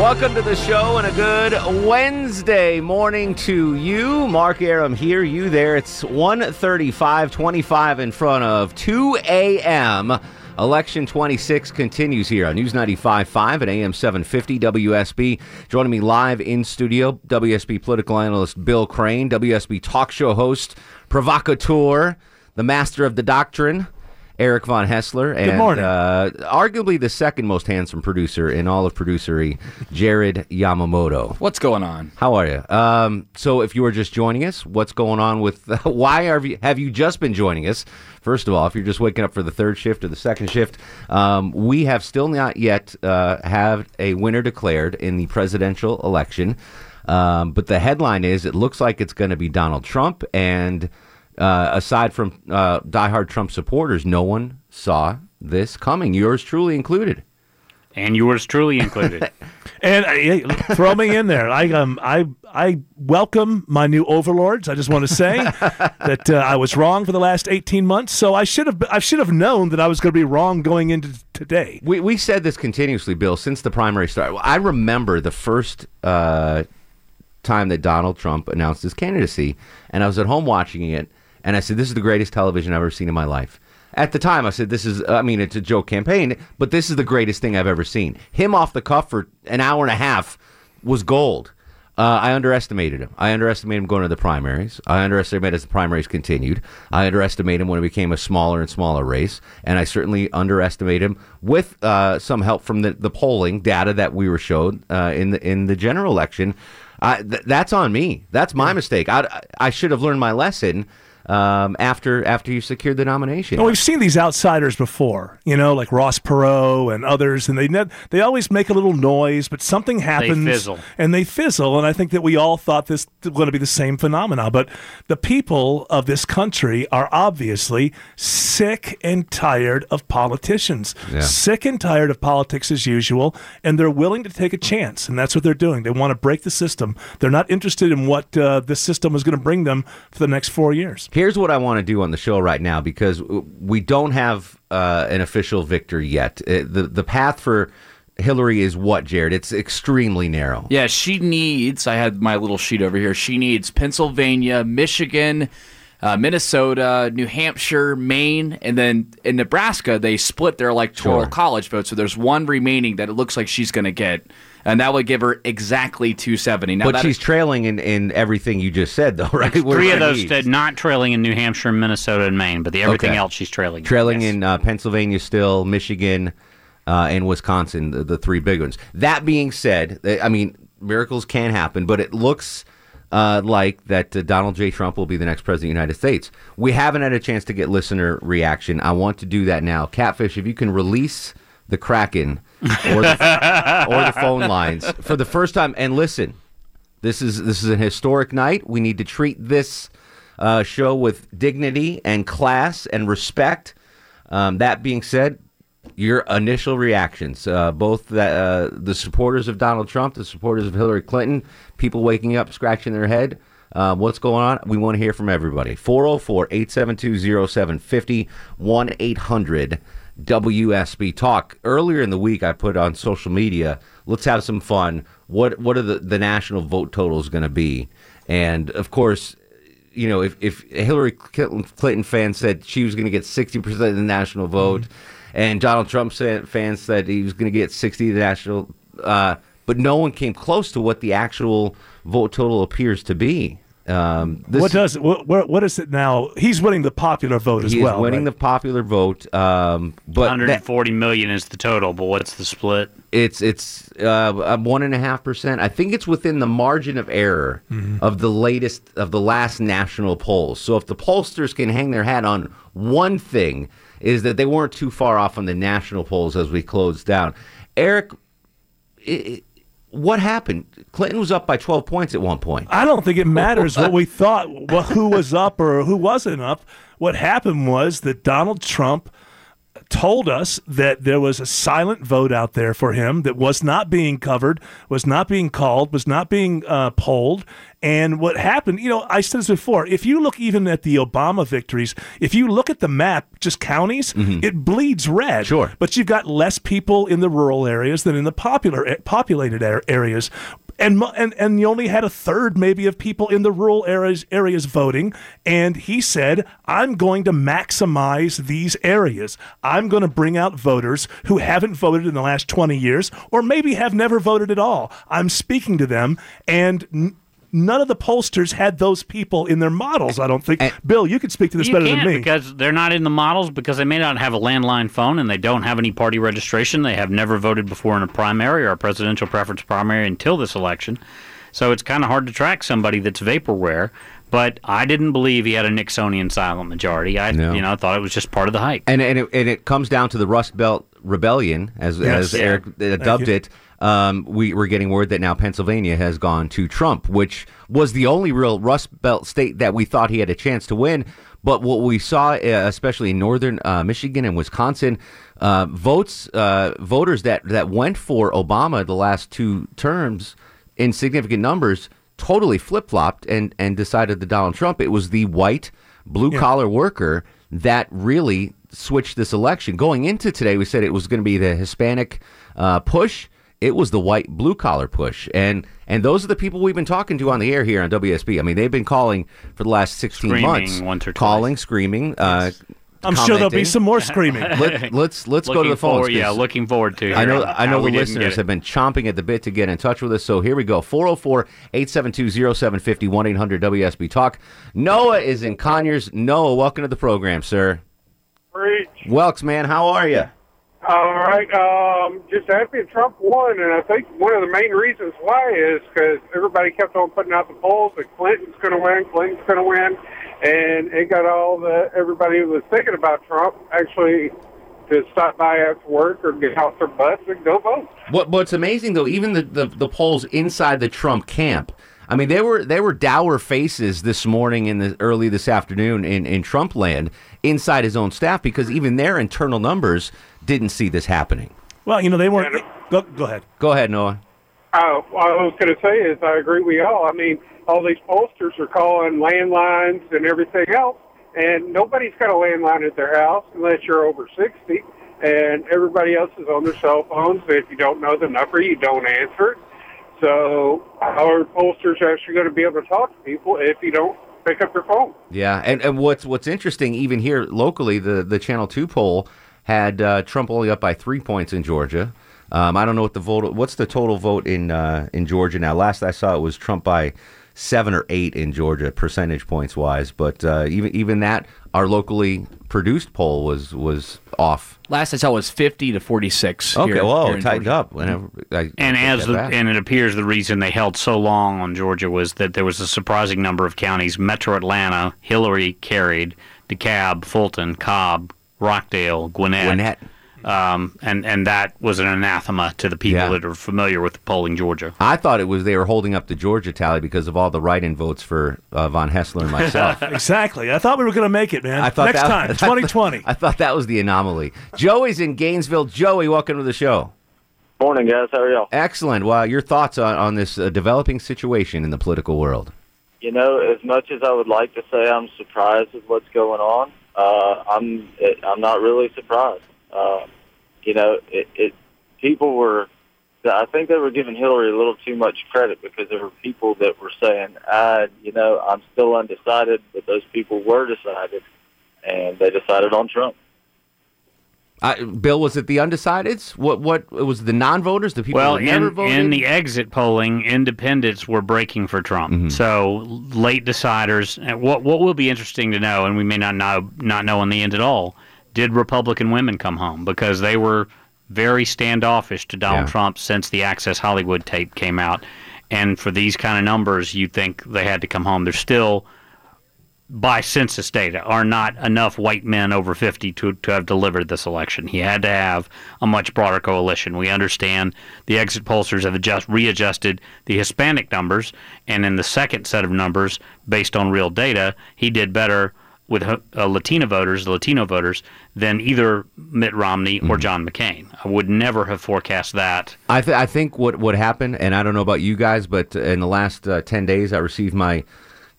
Welcome to the show and a good Wednesday morning to you. Mark Arum here, you there. It's 135, 25 in front of 2 a.m. Election 26 continues here on News 95.5 at AM 750 WSB. Joining me live in studio, WSB political analyst Bill Crane, WSB talk show host, provocateur, the master of the doctrine, Eric Von Haessler, and Good morning. Uh, arguably the second most handsome producer in all of producery, Jared Yamamoto. What's going on? How are you? Um, so, if you are just joining us, what's going on with? why have you have you just been joining us? First of all, if you're just waking up for the third shift or the second shift, um, we have still not yet uh, have a winner declared in the presidential election. Um, but the headline is: it looks like it's going to be Donald Trump, and uh, aside from uh, diehard Trump supporters, no one saw this coming. Yours truly included. and yours truly included. And uh, throw me in there. I um I I welcome my new overlords. I just want to say that uh, I was wrong for the last eighteen months. So I should have I should have known that I was going to be wrong going into today. We we said this continuously, Bill, since the primary started. I remember the first uh, time that Donald Trump announced his candidacy, and I was at home watching it, and I said, "This is the greatest television I've ever seen in my life." At the time, I said, "This is, I mean, it's a joke campaign, but this is the greatest thing I've ever seen." Him off the cuff for an hour and a half was gold. Uh, I underestimated him. I underestimated him going to the primaries. I underestimated as the primaries continued. I underestimated him when it became a smaller and smaller race. And I certainly underestimated him with uh, some help from the, the polling data that we were showed uh, in the in the general election. I, th- that's on me. That's my mistake. I, I should have learned my lesson um, after after you secured the nomination. Well, we've seen these outsiders before, you know, like Ross Perot and others, and they ne- they always make a little noise, but something happens fizzle. and they fizzle. And I think that we all thought this was going to be the same phenomena, but the people of this country are obviously sick and tired of politicians, Yeah. sick and tired of politics as usual, and they're willing to take a chance, and that's what they're doing. They want to break the system. They're not interested in what uh, this system is going to bring them for the next four years. Here's what I want to do on the show right now because we don't have uh, an official victor yet. Uh, the the path for Hillary is what, Jared? It's extremely narrow. Yeah, she needs. I had my little sheet over here. She needs Pennsylvania, Michigan, uh, Minnesota, New Hampshire, Maine, and then in Nebraska they split their electoral Sure. college vote. So there's one remaining that it looks like she's going to get, and that would give her exactly 270. Now But that she's trailing in, in everything you just said, though, right? Three of those needs. did not trailing in New Hampshire, Minnesota, and Maine, but the everything Okay. else she's trailing. trailing Yes. in uh, Pennsylvania still, Michigan, uh, and Wisconsin, the, the three big ones. That being said, I mean, miracles can happen, but it looks uh, like that uh, Donald J. Trump will be the next president of the United States. We haven't had a chance to get listener reaction. I want to do that now. Catfish, if you can release the Kraken or the, or the phone lines for the first time, and listen, this is this is an historic night. We need to treat this uh, show with dignity and class and respect. Um, that being said, your initial reactions, uh, both the, uh, the supporters of Donald Trump, the supporters of Hillary Clinton, people waking up, scratching their head. Uh, what's going on? We want to hear from everybody. 404 872 0750 1 800 WSB Talk. Earlier in the week, I put on social media, let's have some fun. What, what are the, the national vote totals going to be? And of course, you know, if, if Hillary Clinton fans said she was going to get 60% of the national vote, and Donald Trump said, fans said he was going to get 60 the national, uh, but no one came close to what the actual vote total appears to be. Um, this, what does what, what what is it now? He's winning the popular vote as he well. is winning right? the popular vote, um, but that- 140 million is the total, but what's the split? It's it's uh, one and a half percent. I think it's within the margin of error of the latest of the last national polls. So if the pollsters can hang their hat on one thing, is that they weren't too far off on the national polls as we closed down. Eric, i i what happened? Clinton was up by twelve points at one point. I don't think it matters what we thought, who was up or who wasn't up. What happened was that Donald Trump told us that there was a silent vote out there for him that was not being covered, was not being called, was not being uh, polled. And what happened, you know, I said this before. If you look even at the Obama victories, if you look at the map, just counties, it bleeds red. Sure. But you've got less people in the rural areas than in the popular eh, populated areas. And, and and you only had a third maybe of people in the rural areas areas voting. And he said I'm going to maximize these areas. I'm going to bring out voters who haven't voted in the last 20 years or maybe have never voted at all. I'm speaking to them and none of the pollsters had those people in their models I don't think And- Bill you could speak to this You better can't than me because they're not in the models because they may not have a landline phone and they don't have any party registration. They have never voted before in a primary or a presidential preference primary until this election. So it's kind of hard to track somebody that's vaporware. But I didn't believe he had a Nixonian silent majority. I, No. you know, thought it was just part of the hype. and and it, and it comes down to the Rust Belt Rebellion, as Yes. as Yeah. Eric uh, dubbed it. Um, we we're getting word that now Pennsylvania has gone to Trump, which was the only real Rust Belt state that we thought he had a chance to win. But what we saw, uh, especially in northern uh, Michigan and Wisconsin, uh, votes uh, voters that that went for Obama the last two terms in significant numbers totally flip flopped and and decided to Donald Trump. It was the white blue collar worker that really switched this election. Going into today, we said it was going to be the Hispanic uh, push. It was the white blue collar push, and and those are the people we've been talking to on the air here on WSB. I mean, they've been calling for the last sixteen Screaming months, once or twice. calling, screaming. Uh, I'm sure there'll be some more screaming Let, let's let's go to the phones. forward- Yeah, 'cause looking forward to. I know I know the listeners have been chomping at the bit to get in touch with us. So here we go. 404-872-0750 1-800-WSB Talk. Noah is in Conyers. Noah, welcome to the program, sir. Preach. Welks, man, how are you? All right. Um, just happy Trump won, and I think one of the main reasons why is because everybody kept on putting out the polls that Clinton's going to win, Clinton's going to win, and it got all the everybody who was thinking about Trump actually to stop by after work or get off their butts and go vote. What what's amazing though, even the, the, the polls inside the Trump camp. I mean, they were they were dour faces this morning and early this afternoon in, in Trump land inside his own staff because even their internal numbers didn't see this happening. well you know they weren't go, go ahead Go ahead, Noah. Uh, what I was going to say is I agree with y'all. I mean, all these pollsters are calling landlines and everything else, and nobody's got a landline at their house unless you're over 60, and everybody else is on their cell phones. If you don't know the number, you don't answer it. So our pollsters are actually going to be able to talk to people if you don't pick up your phone. Yeah, and, and what's what's interesting, even here locally, the the Channel Two poll had uh, Trump only up by three points in Georgia. Um, I don't know what the vote. What's the total vote in uh, in Georgia now? Last I saw, it was Trump by seven or eight in Georgia, percentage points wise. But uh, even even that, our locally produced poll was was off. Last I saw was 50 to 46. Okay, here- whoa, here tightened Georgia. up. Whenever I, And I as the, and it appears the reason they held so long on Georgia was that there was a surprising number of counties: Metro Atlanta, Hillary carried, DeKalb, Fulton, Cobb, Rockdale, Gwinnett, Gwinnett. Um, and and that was an anathema to the people Yeah. that are familiar with polling Georgia. I thought it was they were holding up the Georgia tally because of all the write-in votes for uh, von Haessler and myself. exactly I thought we were going to make it man I thought next that, time 2020 I thought that was the anomaly. Joey's in Gainesville. Joey, welcome to the show. Morning, guys. How are y'all? Excellent. Well, your thoughts on, on this uh, developing situation in the political world? You know, as much as I would like to say I'm surprised with what's going on, uh, I'm it, I'm not really surprised. Uh, you know, it, it people were. I think they were giving Hillary a little too much credit because there were people that were saying, "I, you know, I'm still undecided," but those people were decided, and they decided on Trump. Uh, Bill, was it the undecideds? What what was the non-voters, the people Well, who never in, voted? in the exit polling, independents were breaking for Trump. Mm-hmm. So late deciders. and What what will be interesting to know, and we may not know not know in the end at all, did Republican women come home because they were very standoffish to Donald Yeah. Trump since the Access Hollywood tape came out, and for these kind of numbers, you think they had to come home. There's still by census data, are not enough white men over 50 to, to have delivered this election. He had to have a much broader coalition. We understand the exit pollsters have adjust, readjusted the Hispanic numbers, and in the second set of numbers, based on real data, he did better with uh, Latina voters, the Latino voters, than either Mitt Romney or Mm-hmm. John McCain. I would never have forecast that. I, th- I think what what happened, and I don't know about you guys, but in the last uh, ten days, I received my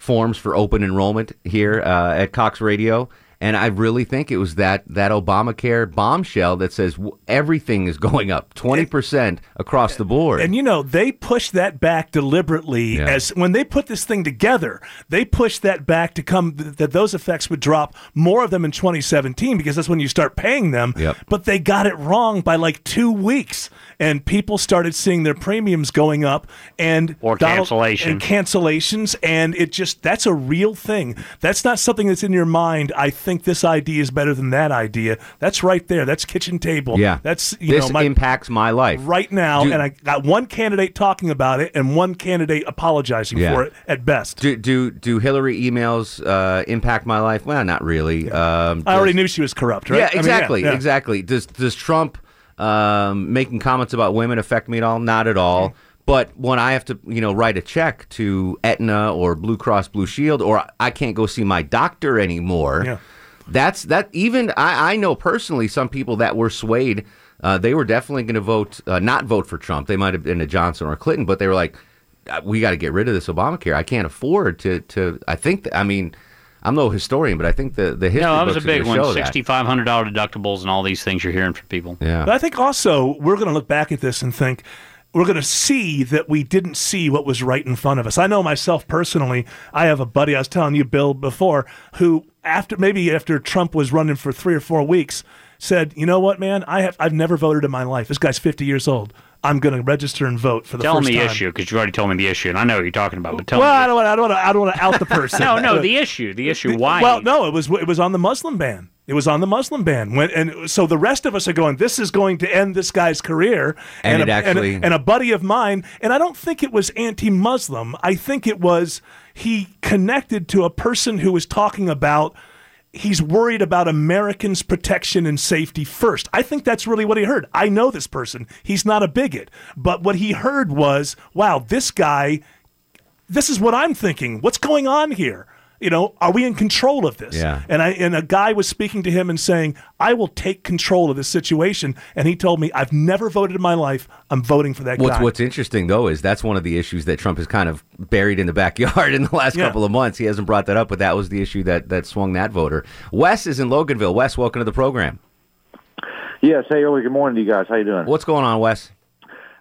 forms for open enrollment here uh, at Cox Radio, and I really think it was that that Obamacare bombshell that says everything is going up twenty percent across the board. And you know, they pushed that back deliberately Yeah. as when they put this thing together, they pushed that back to come that those effects would drop more of them in 2017 because that's when you start paying them. Yep. But they got it wrong by like 2 weeks and people started seeing their premiums going up and Or Donald- cancellation. and cancellations and it just that's a real thing. That's not something that's in your mind. I think this idea is better than that idea. That's right there. That's kitchen table. yeah, That's you this know my impacts my life right now, Do- and I got one candidate talking about it and one candidate apologizing Yeah. for it at best. Do do do Hillary emails uh, impact my life? Well, not really. Um, I already knew she was corrupt, right? Yeah, I mean, exactly, yeah. exactly. Does does Trump um, making comments about women affect me at all? Not at all. But when I have to, you know, write a check to Aetna or Blue Cross Blue Shield, or I can't go see my doctor anymore, Yeah. That's that. Even I, I know personally some people that were swayed. Uh, they were definitely going to vote, uh, not vote for Trump. They might have been a Johnson or a Clinton, but they were like, "Uh, "We got to get rid of this Obamacare. I can't afford to." To I think, I mean, I'm no historian, but I think the the history No, that was a books are gonna big one. Sixty-five hundred dollar deductibles and all these things you're hearing from people. Yeah. But I think also we're going to look back at this and think we're going to see that we didn't see what was right in front of us. I know myself personally. I have a buddy I was telling you, Bill, before, who after maybe after Trump was running for three or four weeks, said, "You know what, man? I have I've never voted in my life. This guy's 50 years old. I'm going to register and vote for the Tell first me the time." issue because you already told me the issue, and I know what you're talking about. But tell Well, me. I don't want. I don't want. I don't want to out the person. no, no, the issue, the issue. Why? Well, no, it was it was on the Muslim ban. It was on the Muslim ban. When and so the rest of us are going. This is going to end this guy's career. And a, it actually- and, a, and a buddy of mine. And I don't think it was anti-Muslim. I think it was he connected to a person who was talking about. He's worried about Americans' protection and safety first. I think that's really what he heard. I know this person. He's not a bigot. But what he heard was, wow, this guy this is what I'm thinking. What's going on here? You know, are we in control of this? Yeah. And I and a guy was speaking to him and saying, "I will take control of this situation." And he told me, "I've never voted in my life. I'm voting for that What's guy." What's interesting though is that's one of the issues that Trump has kind of buried in the backyard in the last Yeah. couple of months. He hasn't brought that up, but that was the issue that that swung that voter. Wes is in Loganville. Wes, welcome to the program. Yes. Hey, early good morning to you guys. How you doing? What's going on, Wes?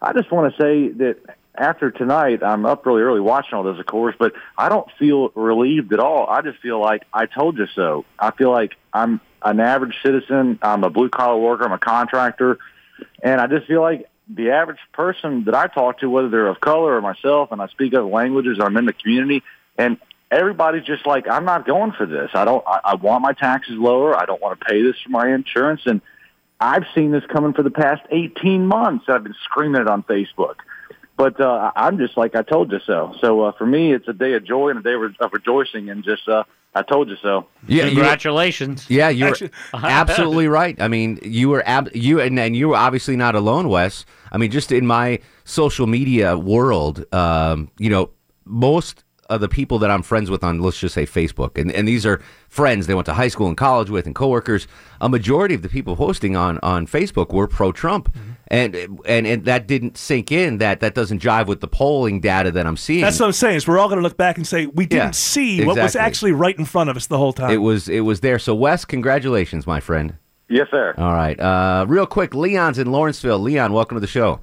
I just want to say that after tonight, I'm up really early watching all this, of course, but I don't feel relieved at all. I just feel like I told you so. I feel like I'm an average citizen. I'm a blue collar worker. I'm a contractor, and I just feel like the average person that I talk to, whether they're of color or myself, and I speak other languages, I'm in the community, and everybody's just like, I'm not going for this. I don't. I, I want my taxes lower. I don't want to pay this for my insurance, and I've seen this coming for the past 18 months. I've been screaming it on Facebook. But uh, I'm just like, I told you so. So uh, for me, it's a day of joy and a day of of rejoicing and just, uh, I told you so. Yeah, you were- Congratulations. Yeah, you're Actually- absolutely right. I mean, you were ab- you and, and you were obviously not alone, Wes. I mean, just in my social media world, um, you know, most of the people that I'm friends with on let's just say Facebook, and, and these are friends they went to high school and college with and coworkers. A majority of the people posting on on Facebook were pro Trump, and, and and that didn't sink in. That that doesn't jive with the polling data that I'm seeing. That's what I'm saying. Is we're all going to look back and say we didn't Yeah, see what was actually right in front of us the whole time. it was it was there. So Wes, congratulations, my friend. Yes, sir. All right, uh, real quick, Leon's in Lawrenceville. Leon, welcome to the show.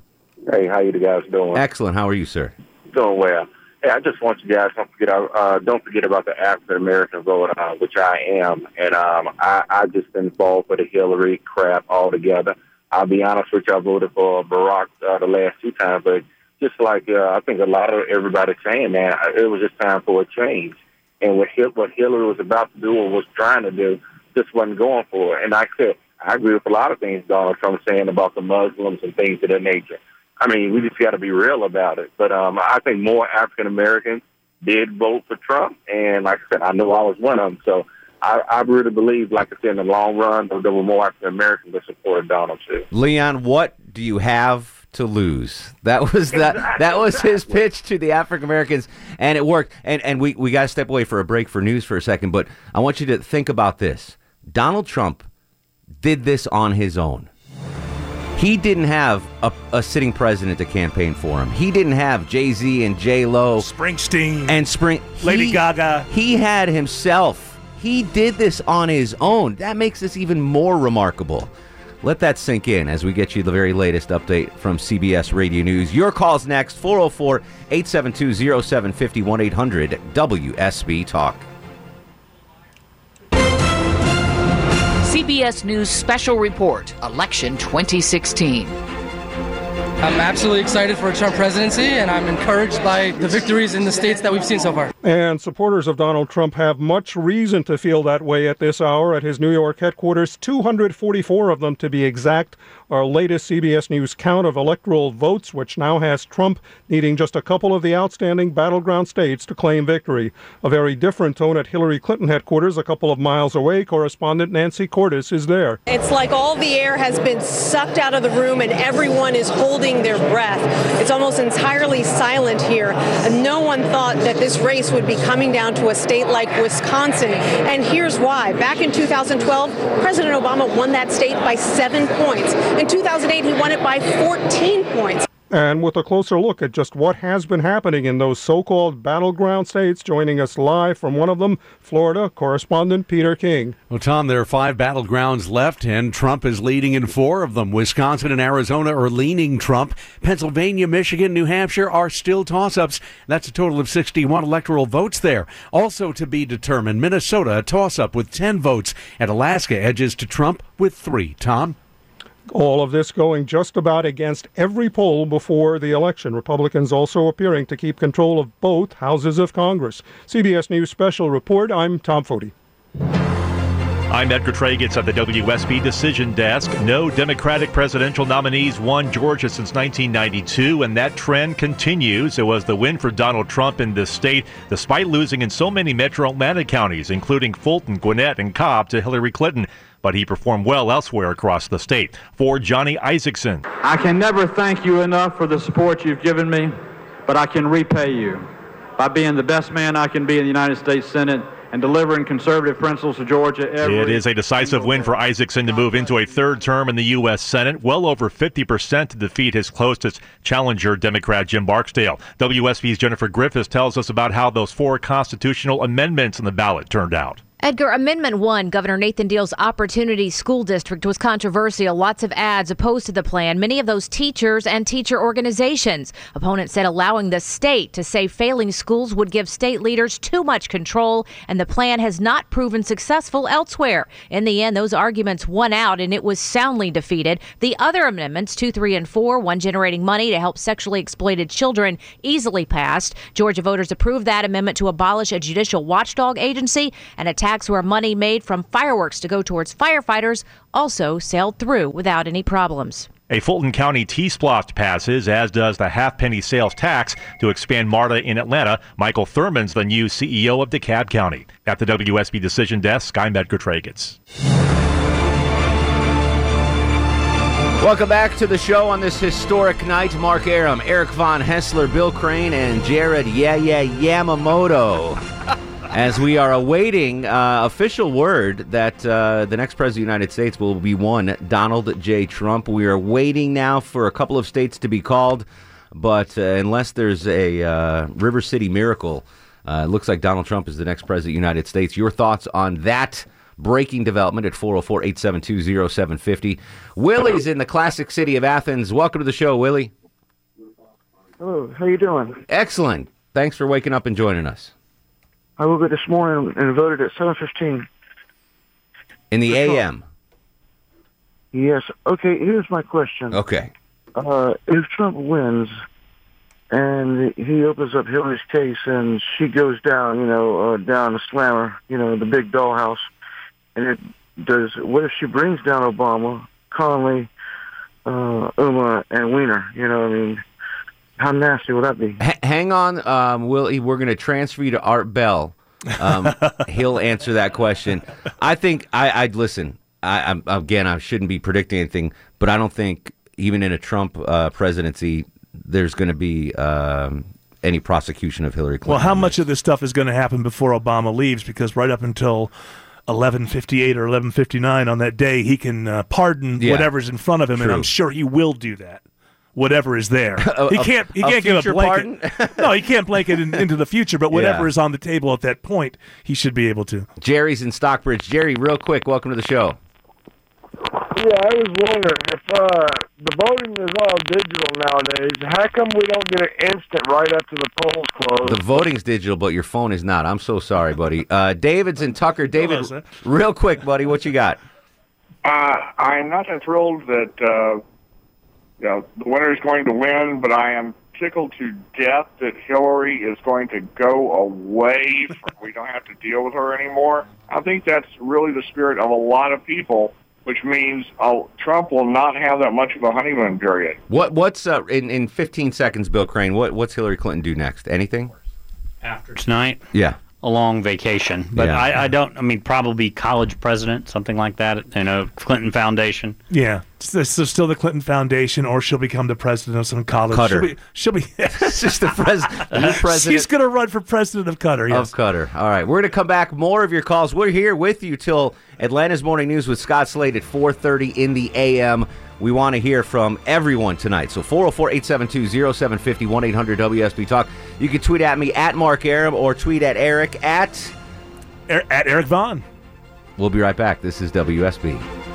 Hey, how you guys doing? Excellent. How are you, sir? Doing well. Hey, I just want you guys don't forget uh, don't forget about the African American vote, uh, which I am, and um, I I just been involved for the Hillary crap altogether. I'll be honest with you, I voted for Barack uh, the last two times, but just like uh, I think a lot of everybody saying that it was just time for a change, and what Hil- what Hillary was about to do or was trying to do just wasn't going for it. And I said, I agree with a lot of things Donald Trump saying about the Muslims and things of that nature. I mean, we just got to be real about it. But um, I think more African Americans did vote for Trump, and like I said, I know I was one of them. So I, I really believe, like I said, in the long run, there were more African Americans that supported Donald too. Leon, what do you have to lose. That was that. That was his pitch to the African Americans, and it worked. And and we we got to step away for a break for news for a second, but I want you to think about this. Donald Trump did this on his own. He didn't have a, a sitting president to campaign for him. He didn't have Jay Z and J Lo Springsteen and Spring Lady he- Gaga. He had himself. He did this on his own. That makes this even more remarkable. Let that sink in as we get you the very latest update from CBS Radio News. Your call's next 404 872 0750 800 WSB Talk. CBS News Special Report Election 2016. I'm absolutely excited for a Trump presidency, and I'm encouraged by the victories in the states that we've seen so far. And supporters of Donald Trump have much reason to feel that way at this hour at his New York headquarters. 244 of them, to be exact. Our latest CBS News count of electoral votes, which now has Trump needing just a couple of the outstanding battleground states to claim victory. A very different tone at Hillary Clinton headquarters, a couple of miles away. Correspondent Nancy Cordes is there. It's like all the air has been sucked out of the room and everyone is holding their breath. It's almost entirely silent here. No one thought that this race would be coming down to a state like Wisconsin. And here's why. Back in 2012, President Obama won that state by seven points. In 2008, he won it by 14 points. And with a closer look at just what has been happening in those so called battleground states, joining us live from one of them, Florida, correspondent Peter King. Well, Tom, there are five battlegrounds left, and Trump is leading in four of them. Wisconsin and Arizona are leaning Trump. Pennsylvania, Michigan, New Hampshire are still toss ups. That's a total of 61 electoral votes there. Also to be determined, Minnesota, a toss up with 10 votes, and Alaska edges to Trump with three. Tom? All of this going just about against every poll before the election. Republicans also appearing to keep control of both houses of Congress. CBS News Special Report. I'm Tom Foty. I'm Edgar Treiguts at the WSB Decision Desk. No Democratic presidential nominees won Georgia since 1992, and that trend continues. It was the win for Donald Trump in this state, despite losing in so many metro Atlanta counties, including Fulton, Gwinnett, and Cobb, to Hillary Clinton. But he performed well elsewhere across the state. For Johnny Isakson. I can never thank you enough for the support you've given me, but I can repay you by being the best man I can be in the United States Senate and delivering conservative principles to Georgia It is a decisive win for Isakson to move into a third term in the U.S. Senate, well over 50% to defeat his closest challenger, Democrat Jim Barksdale. WSB's Jennifer Griffiths tells us about how those four constitutional amendments in the ballot turned out. Edgar, Amendment 1, Governor Nathan Deal's Opportunity School District was controversial. Lots of ads opposed to the plan, many of those teachers and teacher organizations. Opponents said allowing the state to say failing schools would give state leaders too much control, and the plan has not proven successful elsewhere. In the end, those arguments won out, and it was soundly defeated. The other amendments, 2, 3, and 4, one generating money to help sexually exploited children, easily passed. Georgia voters approved that amendment to abolish a judicial watchdog agency and a tax where money made from fireworks to go towards firefighters also sailed through without any problems. A Fulton County T-SPLOST passes, as does the half-penny sales tax to expand MARTA in Atlanta. Michael Thurmond's the new CEO of DeKalb County. At the WSB Decision Desk, I'm Edgar Treiguts. Welcome back to the show on this historic night. Mark Arum, Eric Von Haessler, Bill Crane, and Jared Yeah Yeah Yamamoto. As we are awaiting uh, official word that uh, the next president of the United States will be one Donald J. Trump. We are waiting now for a couple of states to be called, but uh, unless there's a uh, River City miracle, uh, it looks like Donald Trump is the next president of the United States. Your thoughts on that? breaking development at 404 872 0750. Willie's in the classic city of Athens. Welcome to the show, Willie. Hello, how you doing? Excellent. Thanks for waking up and joining us. I woke up this morning and voted at 7.15. In the AM? Yes. Okay, here's my question. Okay. Uh, if Trump wins and he opens up Hillary's case and she goes down, you know, uh, down the slammer, you know, the big dollhouse, and it does, what if she brings down Obama, Conley, uh, Huma, and Weiner? You know, what I mean, how nasty would that be? H- hang on, um, Willie. We're going to transfer you to Art Bell. Um, he'll answer that question. I think I, I'd listen. I, I'm, again, I shouldn't be predicting anything, but I don't think even in a Trump uh, presidency, there's going to be um, any prosecution of Hillary Clinton. Well, how much of this stuff is going to happen before Obama leaves? Because right up until 11:58 or 11:59 on that day, he can uh, pardon Yeah. whatever's in front of him, and I'm sure he will do that. Whatever is there, A- he can't. He a can't give a future blanket. no, he can't blanket in, into the future. But whatever Yeah. is on the table at that point, he should be able to. Jerry's in Stockbridge. Jerry, real quick, welcome to the show. Yeah, I was wondering if uh, the voting is all digital nowadays. How come we don't get an instant right after the polls close? The voting's digital, but your phone is not. I'm so sorry, buddy. Uh, David's in Tucker. David, sir. real quick, buddy, what you got? Uh, I'm not that thrilled that uh, you know the winner is going to win, but I am tickled to death that Hillary is going to go away. From, we don't have to deal with her anymore. I think that's really the spirit of a lot of people, which means uh, Trump will not have that much of a honeymoon period. What what's uh, in in 15 seconds, Bill Crane? What what's Hillary Clinton do next? Anything? After tonight, Yeah. A long vacation. But Yeah. I, I don't. I mean, probably college president, something like that. You know, Clinton Foundation. Yeah, so, so still the Clinton Foundation, or she'll become the president of some college. Qatar. She'll be. She'll be just the president. The new president She's going to run for president of Qatar. Yes. of Qatar. All right, we're going to come back. More of your calls. We're here with you till Atlanta's morning news with Scott Slade at 4:30 in the a.m. We want to hear from everyone tonight. So 404-872-0750 1-800-WSB Talk. You can tweet at me at Mark Arum or tweet at Eric at er, at Eric Vaughn. We'll be right back. This is WSB.